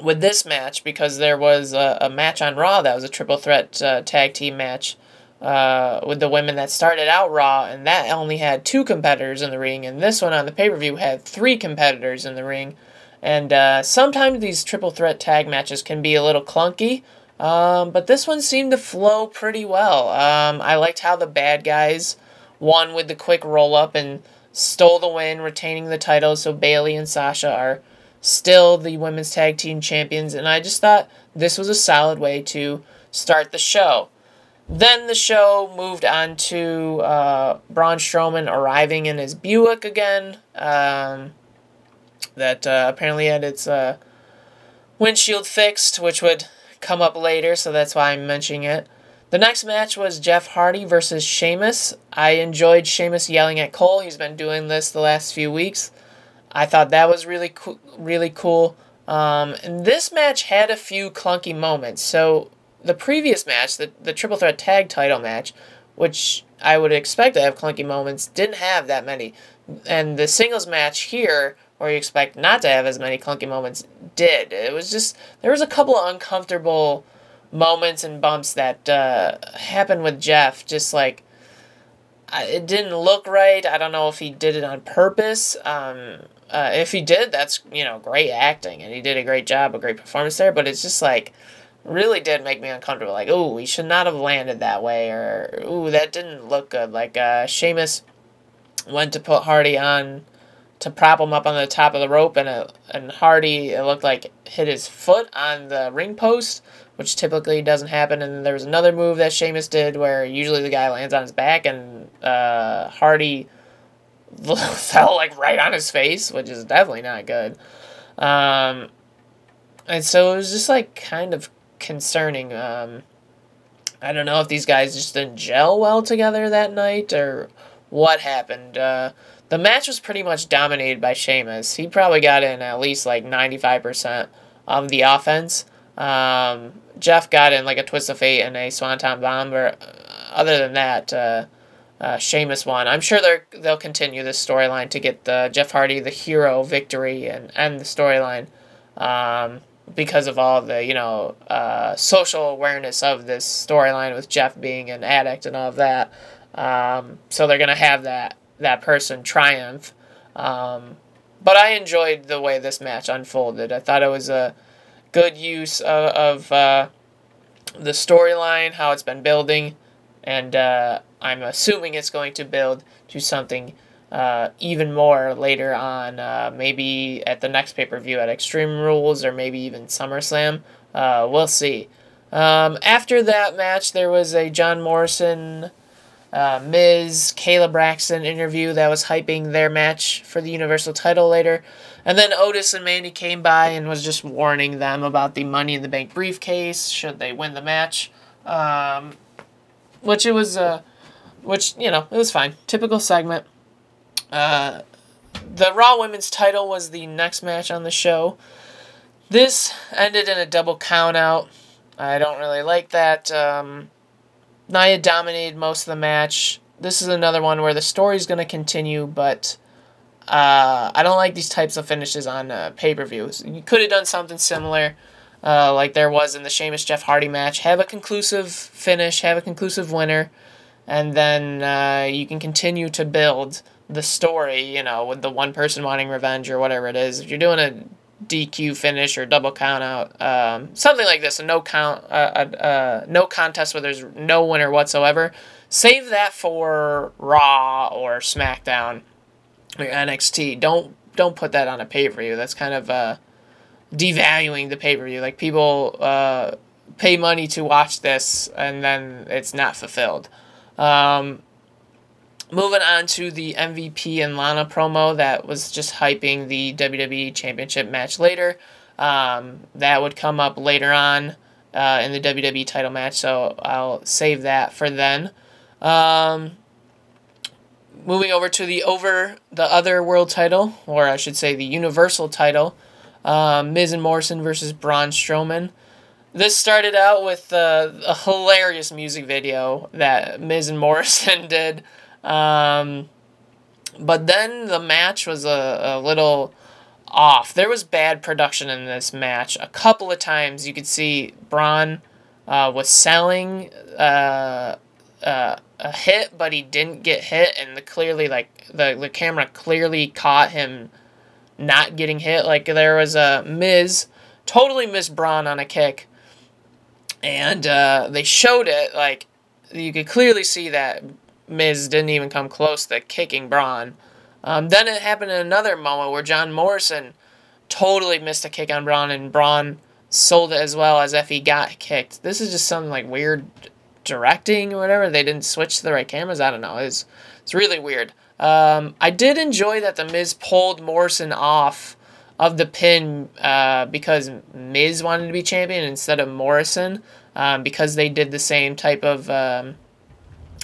with this match because there was a, a match on Raw that was a triple threat uh, tag team match uh, with the women that started out Raw, and that only had two competitors in the ring, and this one on the pay per view had three competitors in the ring. And uh, sometimes these triple threat tag matches can be a little clunky, um, but this one seemed to flow pretty well. Um, I liked how the bad guys won with the quick roll up and stole the win, retaining the title. So Bayley and Sasha are still the women's tag team champions, and I just thought this was a solid way to start the show. Then the show moved on to uh, Braun Strowman arriving in his Buick again. Um, that uh, apparently had its uh, windshield fixed, which would come up later, so that's why I'm mentioning it. The next match was Jeff Hardy versus Sheamus. I enjoyed Sheamus yelling at Cole. He's been doing this the last few weeks. I thought that was really cool. Really cool. Um, this match had a few clunky moments. So the previous match, the the triple threat tag title match, which I would expect to have clunky moments, didn't have that many. And the singles match here, where you expect not to have as many clunky moments, did. It was just there was a couple of uncomfortable moments and bumps that uh, happened with Jeff. Just like it didn't look right. I don't know if he did it on purpose. Um, uh, if he did, that's you know great acting, and he did a great job, a great performance there. But it's just like really did make me uncomfortable. Like, oh, we should not have landed that way, or ooh, that didn't look good. Like uh, went to put Hardy on to prop him up on the top of the rope, and it, and Hardy it looked like hit his foot on the ring post, which typically doesn't happen. And there was another move that Sheamus did where usually the guy lands on his back, and uh, Hardy fell like right on his face, which is definitely not good. Um, and so it was just like kind of concerning. Um, I don't know if these guys just didn't gel well together that night or what happened. Uh, the match was pretty much dominated by Sheamus. He probably got in at least like 95% of the offense. Um, Jeff got in like a twist of fate and a swanton bomb, but uh, other than that, uh, uh, Sheamus won. I'm sure they're, they'll continue this storyline to get the Jeff Hardy the hero victory and end the storyline um, because of all the you know uh, social awareness of this storyline with Jeff being an addict and all of that. Um, so they're gonna have that that person triumph. Um, but I enjoyed the way this match unfolded. I thought it was a good use of, of uh, the storyline, how it's been building, and uh, I'm assuming it's going to build to something uh, even more later on, uh, maybe at the next pay per view at Extreme Rules or maybe even SummerSlam. Uh, we'll see. Um, after that match, there was a John Morrison, uh, Miz, Kayla Braxton interview that was hyping their match for the Universal title later. And then Otis and Mandy came by and was just warning them about the Money in the Bank briefcase should they win the match. Um, which it was, uh, which, you know, it was fine. Typical segment. Uh, the Raw Women's title was the next match on the show. This ended in a double count out. I don't really like that. Um, Nia dominated most of the match. This is another one where the story's going to continue, but uh, I don't like these types of finishes on uh, pay per views. You could have done something similar, uh, like there was in the Sheamus Jeff Hardy match. Have a conclusive finish, have a conclusive winner, and then uh, you can continue to build the story, you know, with the one person wanting revenge or whatever it is. If you're doing a DQ finish or double count out, um, something like this, a no count, uh, uh, no contest where there's no winner whatsoever. Save that for Raw or SmackDown or NXT. Don't don't put that on a pay per view. That's kind of uh, devaluing the pay per view. Like people uh, pay money to watch this and then it's not fulfilled. Um, moving on to the MVP and Lana promo that was just hyping the WWE Championship match later. Um, that would come up later on uh, in the WWE title match, so I'll save that for then. Um, moving over to the over the other world title, or I should say the Universal title, um, Miz and Morrison versus Braun Strowman. This started out with uh, a hilarious music video that Miz and Morrison did. Um, but then the match was a, a little off. There was bad production in this match. A couple of times you could see Braun uh, was selling uh, uh, a hit, but he didn't get hit, and the clearly like the the camera clearly caught him not getting hit. Like there was a Miz totally missed Braun on a kick, and uh, they showed it like you could clearly see that Miz didn't even come close to kicking Braun. Um, then it happened in another moment where John Morrison totally missed a kick on Braun, and Braun sold it as well as if he got kicked. This is just some like weird directing or whatever. They didn't switch to the right cameras. I don't know. It's it's really weird. Um, I did enjoy that the Miz pulled Morrison off of the pin uh, because Miz wanted to be champion instead of Morrison um, because they did the same type of um,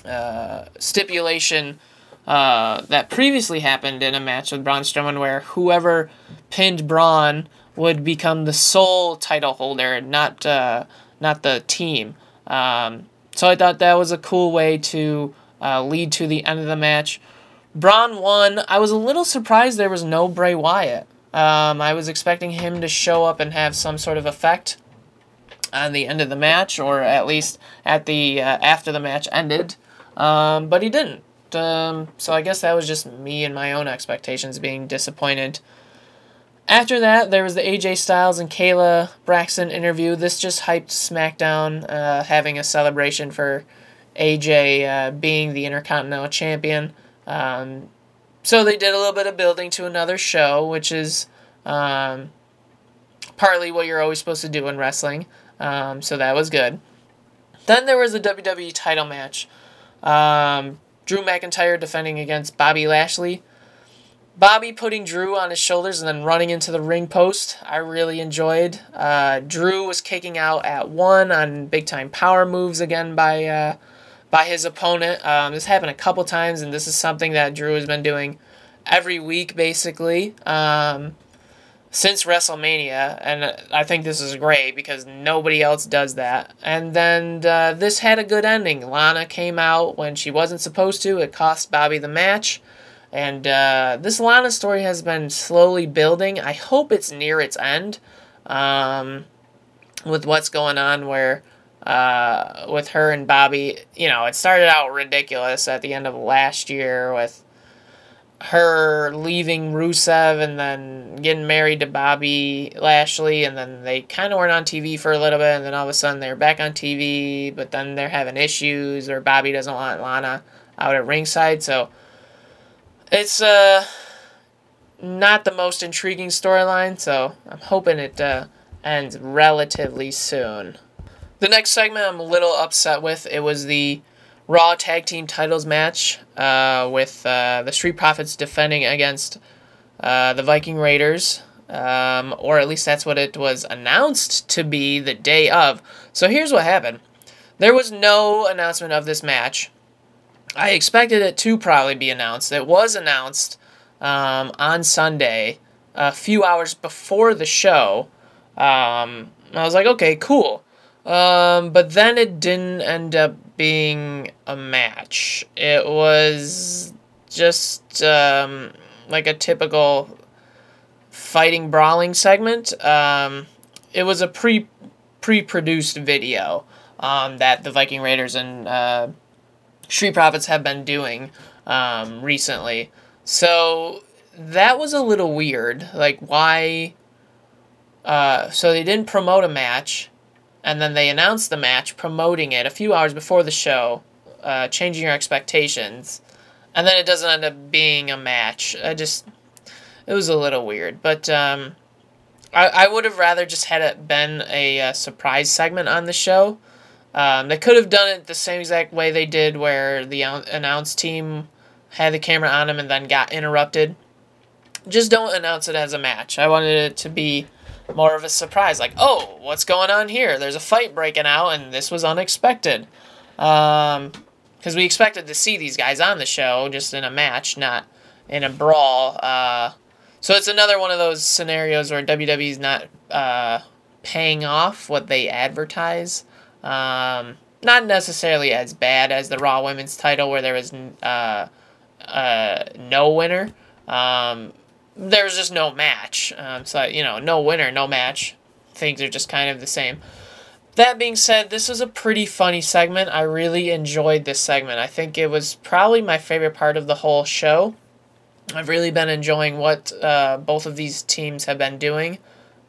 uh, stipulation uh, that previously happened in a match with Braun Strowman where whoever pinned Braun would become the sole title holder, not uh, not the team. Um, so I thought that was a cool way to uh, lead to the end of the match. Braun won. I was a little surprised there was no Bray Wyatt. Um, I was expecting him to show up and have some sort of effect on the end of the match, or at least at the uh, after the match ended. Um, but he didn't. Um, so I guess that was just me and my own expectations being disappointed. After that, there was the AJ Styles and Kayla Braxton interview. This just hyped SmackDown, uh, having a celebration for AJ uh, being the Intercontinental Champion. Um, so they did a little bit of building to another show, which is um, partly what you're always supposed to do in wrestling. Um, so that was good. Then there was the WWE title match. Um, Drew McIntyre defending against Bobby Lashley. Bobby putting Drew on his shoulders and then running into the ring post, I really enjoyed. Uh, Drew was kicking out at one on big time power moves again by uh, by his opponent. Um, this happened a couple times, and this is something that Drew has been doing every week basically um, since WrestleMania, and I think this is great because nobody else does that. And then uh, this had a good ending. Lana came out when she wasn't supposed to. It cost Bobby the match. And uh, this Lana story has been slowly building. I hope it's near its end um, with what's going on where uh, with her and Bobby. You know, it started out ridiculous at the end of last year with her leaving Rusev and then getting married to Bobby Lashley, and then they kind of weren't on TV for a little bit, and then all of a sudden they're back on TV, but then they're having issues, or Bobby doesn't want Lana out at ringside, so it's uh not the most intriguing storyline, so I'm hoping it uh, ends relatively soon. The next segment I'm a little upset with. It was the Raw Tag Team Titles match uh, with uh, the Street Profits defending against uh, the Viking Raiders. Um, or at least that's what it was announced to be the day of. So here's what happened there was no announcement of this match. I expected it to probably be announced. It was announced um, on Sunday, a few hours before the show. Um, I was like, okay, cool. Um, but then it didn't end up being a match. It was just um, like a typical fighting brawling segment. Um, it was a pre pre produced video um, that the Viking Raiders and uh, Street Profits have been doing um, recently. So that was a little weird. Like why? Uh, so they didn't promote a match and then they announced the match, promoting it a few hours before the show, uh, changing your expectations, and then it doesn't end up being a match. I just, it was a little weird, but um, I I would have rather just had it been a, a surprise segment on the show. Um, they could have done it the same exact way they did, where the announce team had the camera on them and then got interrupted. Just don't announce it as a match. I wanted it to be more of a surprise. Like, oh, what's going on here? There's a fight breaking out, and this was unexpected. Um, because we expected to see these guys on the show just in a match, not in a brawl. Uh, so it's another one of those scenarios where WWE's not uh, paying off what they advertise. Um, not necessarily as bad as the Raw Women's title, where there was uh, uh, no winner. Um, there was just no match. Um, so, you know, no winner, no match. Things are just kind of the same. That being said, this was a pretty funny segment. I really enjoyed this segment. I think it was probably my favorite part of the whole show. I've really been enjoying what uh, both of these teams have been doing.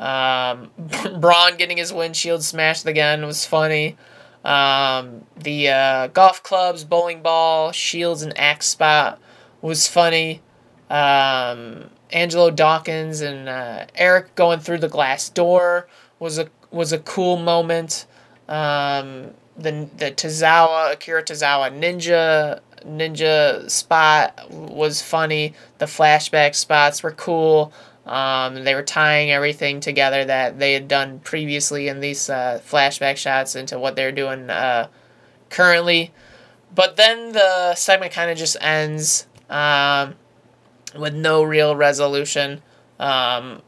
Um, Braun getting his windshield smashed again was funny. Um, the uh, golf clubs, bowling ball, shields, and axe spot was funny. Um, Angelo Dawkins and uh, Erik going through the glass door was a was a cool moment. Um, the the Tozawa Akira Tozawa ninja ninja spot was funny. The flashback spots were cool. Um, they were tying everything together that they had done previously in these uh, flashback shots into what they're doing uh, currently. But then the segment kind of just ends. Um, with no real resolution. Um,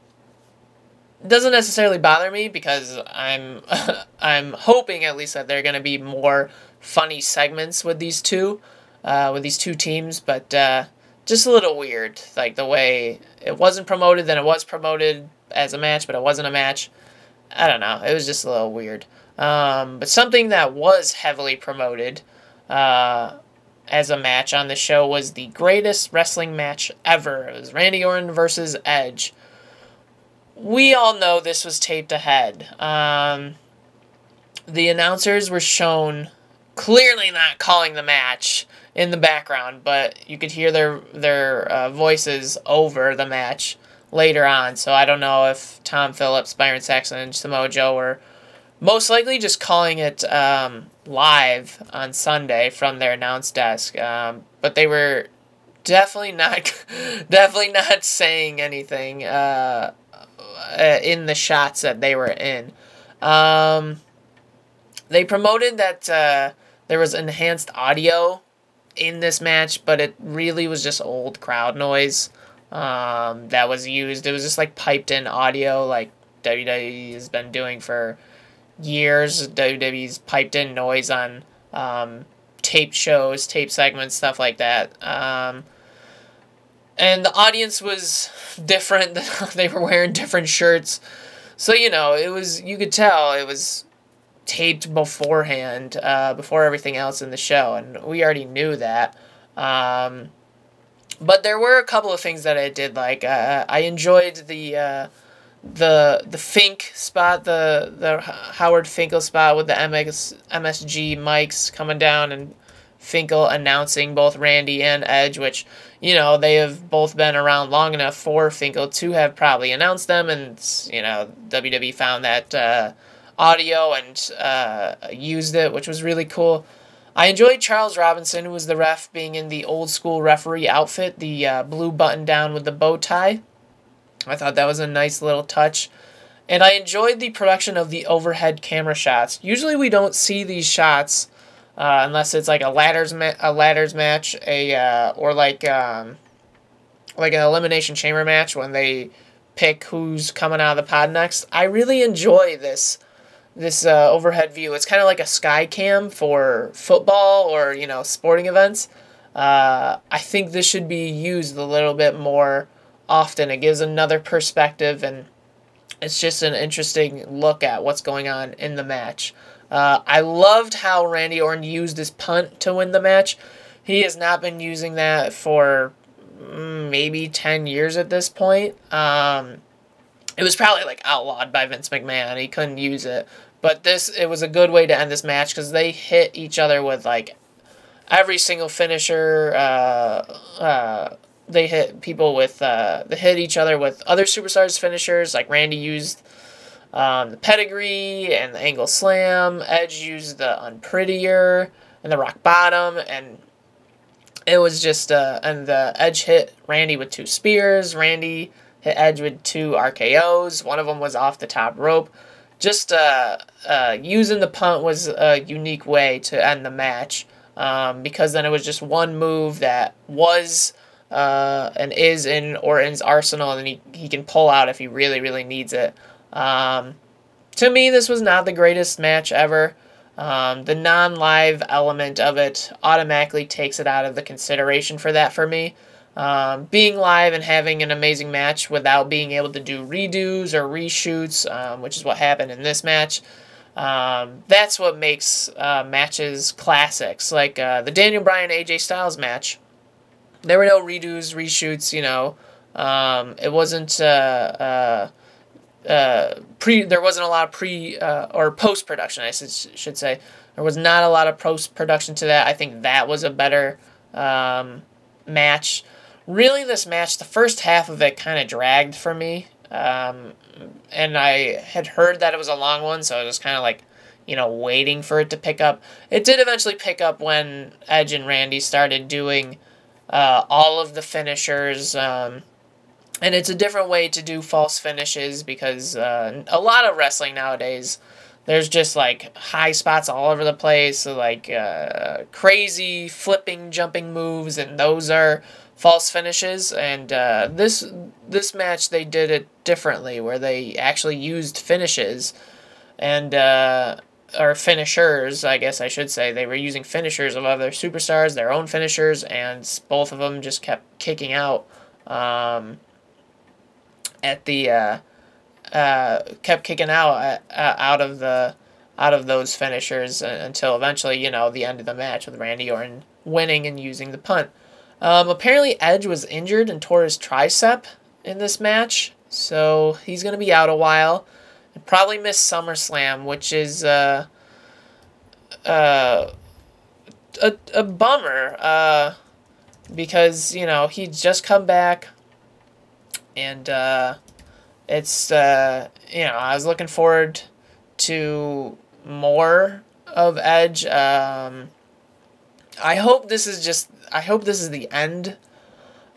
doesn't necessarily bother me because I'm I'm hoping at least that there are going to be more funny segments with these two, uh, with these two teams. But uh, just a little weird, like the way it wasn't promoted, then it was promoted as a match, but it wasn't a match. I don't know. It was just a little weird. Um, but something that was heavily promoted uh, as a match on the show was the greatest wrestling match ever. It was Randy Orton versus Edge. We all know this was taped ahead. Um, the announcers were shown clearly not calling the match in the background, but you could hear their their uh, voices over the match later on. So I don't know if Tom Phillips, Byron Saxton, and Samoa Joe were most likely just calling it um, live on Sunday from their announce desk. Um, but they were definitely not definitely not saying anything uh, uh, in the shots that they were in. Um, they promoted that uh, there was enhanced audio in this match, but it really was just old crowd noise um, that was used. It was just like piped in audio, like WWE has been doing for years. WWE's piped in noise on um, tape shows, tape segments, stuff like that. Um, and the audience was different. they were wearing different shirts. So, you know, it was, you could tell it was taped beforehand, uh, before everything else in the show. And we already knew that. Um, but there were a couple of things that I did like. Uh, I enjoyed the, uh, the the Fink spot, the the Howard Finkel spot with the MX, MSG mics coming down and Finkel announcing both Randy and Edge, which you know they have both been around long enough for Finkel to have probably announced them, and you know WWE found that uh, audio and uh, used it, which was really cool. I enjoyed Charles Robinson, who was the ref, being in the old school referee outfit, the uh, blue button down with the bow tie. I thought that was a nice little touch. And I enjoyed the production of the overhead camera shots. Usually we don't see these shots uh, unless it's like a ladders ma- a ladders match, a uh, or like um, like an elimination chamber match when they pick who's coming out of the pod next. I really enjoy this this uh, overhead view. It's kind of like a sky cam for football or you know sporting events. Uh, I think this should be used a little bit more often. It gives another perspective and it's just an interesting look at what's going on in the match. Uh, I loved how Randy Orton used his punt to win the match. He has not been using that for mm, maybe 10 years at this point. Um, it was probably like outlawed by Vince McMahon. He couldn't use it. But this, it was a good way to end this match because they hit each other with like every single finisher. Uh, uh, they hit people with uh, they hit each other with other superstars finishers like Randy used um, the pedigree and the angle slam. Edge used the unprettier and the rock bottom and it was just uh, and the Edge hit Randy with two spears. Randy hit Edge with two RKO's. One of them was off the top rope. Just uh, uh, using the punt was a unique way to end the match um, because then it was just one move that was uh, and is in Orton's arsenal, and he, he can pull out if he really, really needs it. Um, to me, this was not the greatest match ever. Um, the non live element of it automatically takes it out of the consideration for that for me. Um, being live and having an amazing match without being able to do redos or reshoots, um, which is what happened in this match, um, that's what makes uh, matches classics. Like uh, the Daniel Bryan AJ Styles match there were no redos, reshoots. You know, um, it wasn't uh, uh, uh, pre. There wasn't a lot of pre uh, or post production. I should, should say there was not a lot of post production to that. I think that was a better um, match. Really, this match, the first half of it kind of dragged for me. Um, and I had heard that it was a long one, so I was kind of like, you know, waiting for it to pick up. It did eventually pick up when Edge and Randy started doing uh, all of the finishers. Um, and it's a different way to do false finishes because uh, a lot of wrestling nowadays, there's just like high spots all over the place, so like uh, crazy flipping, jumping moves, and those are false finishes. And uh, this this match they did it differently, where they actually used finishes, and uh, or finishers, I guess I should say. They were using finishers of other superstars, their own finishers, and both of them just kept kicking out um, at the uh, uh, kept kicking out uh, uh out of the out of those finishers until eventually, you know, the end of the match with Randy Orton winning and using the punt. Um, apparently, Edge was injured and tore his tricep in this match, so he's going to be out a while probably miss SummerSlam, which is uh, uh, a, a bummer uh, because, you know, he'd just come back and uh, it's, uh, you know, I was looking forward to more of Edge. Um, I hope this is just, I hope this is the end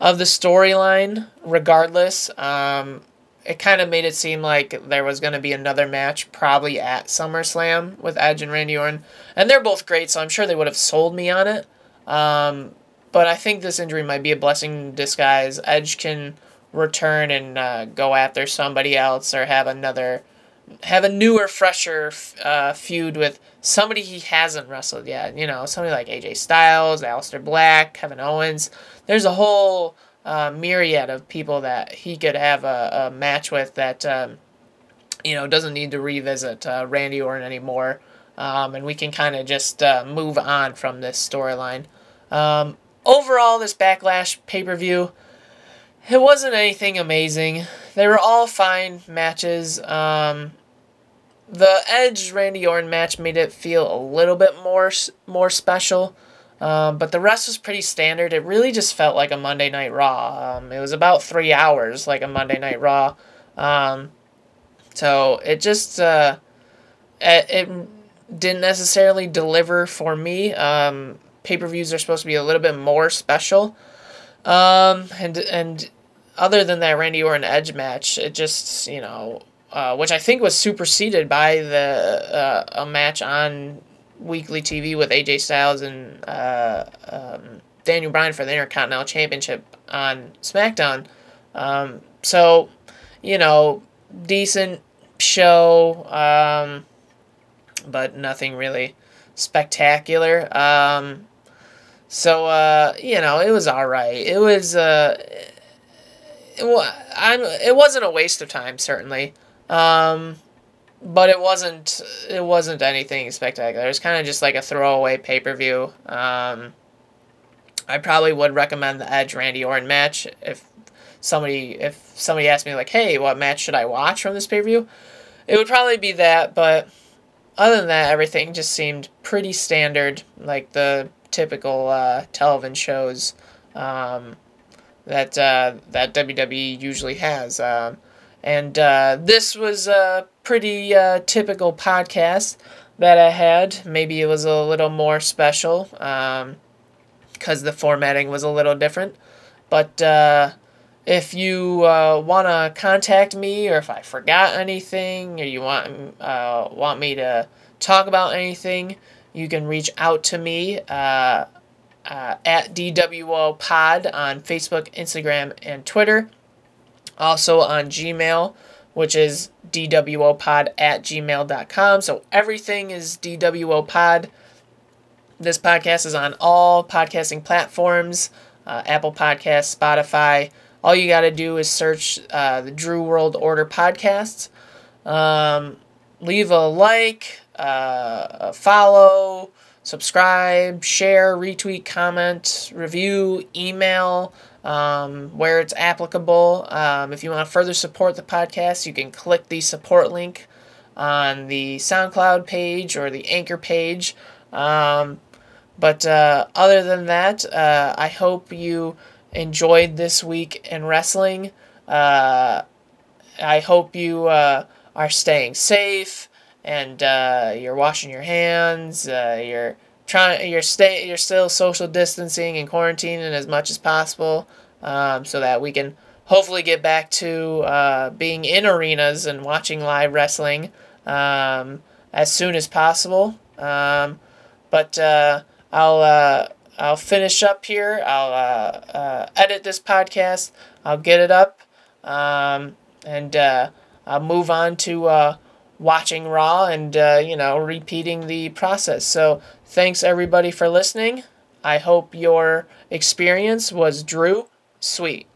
of the storyline regardless. Um, it kind of made it seem like there was going to be another match probably at SummerSlam with Edge and Randy Orton. And they're both great, so I'm sure they would have sold me on it. Um, but I think this injury might be a blessing in disguise. Edge can return and uh, go after somebody else or have another, have a newer, fresher uh, feud with somebody he hasn't wrestled yet. You know, somebody like AJ Styles, Aleister Black, Kevin Owens. There's a whole uh, myriad of people that he could have a, a match with that um, you know doesn't need to revisit uh, Randy Orton anymore, um, and we can kind of just uh, move on from this storyline. Um, overall, this Backlash pay per view, it wasn't anything amazing. They were all fine matches. Um, the Edge Randy Orton match made it feel a little bit more more special. Um, but the rest was pretty standard. It really just felt like a Monday Night Raw. Um, it was about three hours, like a Monday Night Raw. Um, so it just uh, it didn't necessarily deliver for me. Um, Pay per views are supposed to be a little bit more special. Um, and and other than that Randy Orton Edge match, it just you know, uh, which I think was superseded by the uh, a match on weekly TV with AJ Styles and uh, um, Daniel Bryan for the Intercontinental Championship on SmackDown. Um, so, you know, decent show, um, but nothing really spectacular. Um, so, uh, you know, it was all right. It was, uh, it, I'm, it wasn't a waste of time, certainly. Um, but it wasn't it wasn't anything spectacular. It was kind of just like a throwaway pay per view. Um, I probably would recommend the Edge Randy Orton match if somebody if somebody asked me like, hey, what match should I watch from this pay per view? It would probably be that, but other than that, everything just seemed pretty standard, like the typical uh, television shows um, that uh, that WWE usually has. Um, and uh, this was a pretty uh, typical podcast that I had. Maybe it was a little more special because um, the formatting was a little different. But uh, if you uh, want to contact me, or if I forgot anything, or you want uh, want me to talk about anything, you can reach out to me uh, at DWO Pod on Facebook, Instagram, and Twitter also on Gmail, which is dwopod at gmail.com. So everything is dwopod. This podcast is on all podcasting platforms uh, Apple Podcasts, Spotify. All you got to do is search uh, the Drew World Order podcasts. Um, leave a like, uh, a follow, subscribe, share, retweet, comment, review, email um, where it's applicable. Um, if you want to further support the podcast, you can click the support link on the SoundCloud page or the Anchor page. Um, but uh, other than that, uh, I hope you enjoyed this week in wrestling. Uh, I hope you uh, are staying safe and uh, you're washing your hands. Uh, you're trying you're stay you're still social distancing and quarantining as much as possible um, so that we can hopefully get back to uh, being in arenas and watching live wrestling um, as soon as possible um, but uh, I'll uh, I'll finish up here I'll uh, uh, edit this podcast I'll get it up um, and uh, I'll move on to watching Raw and, you know, repeating the process. So thanks everybody for listening. I hope your experience was Drew sweet.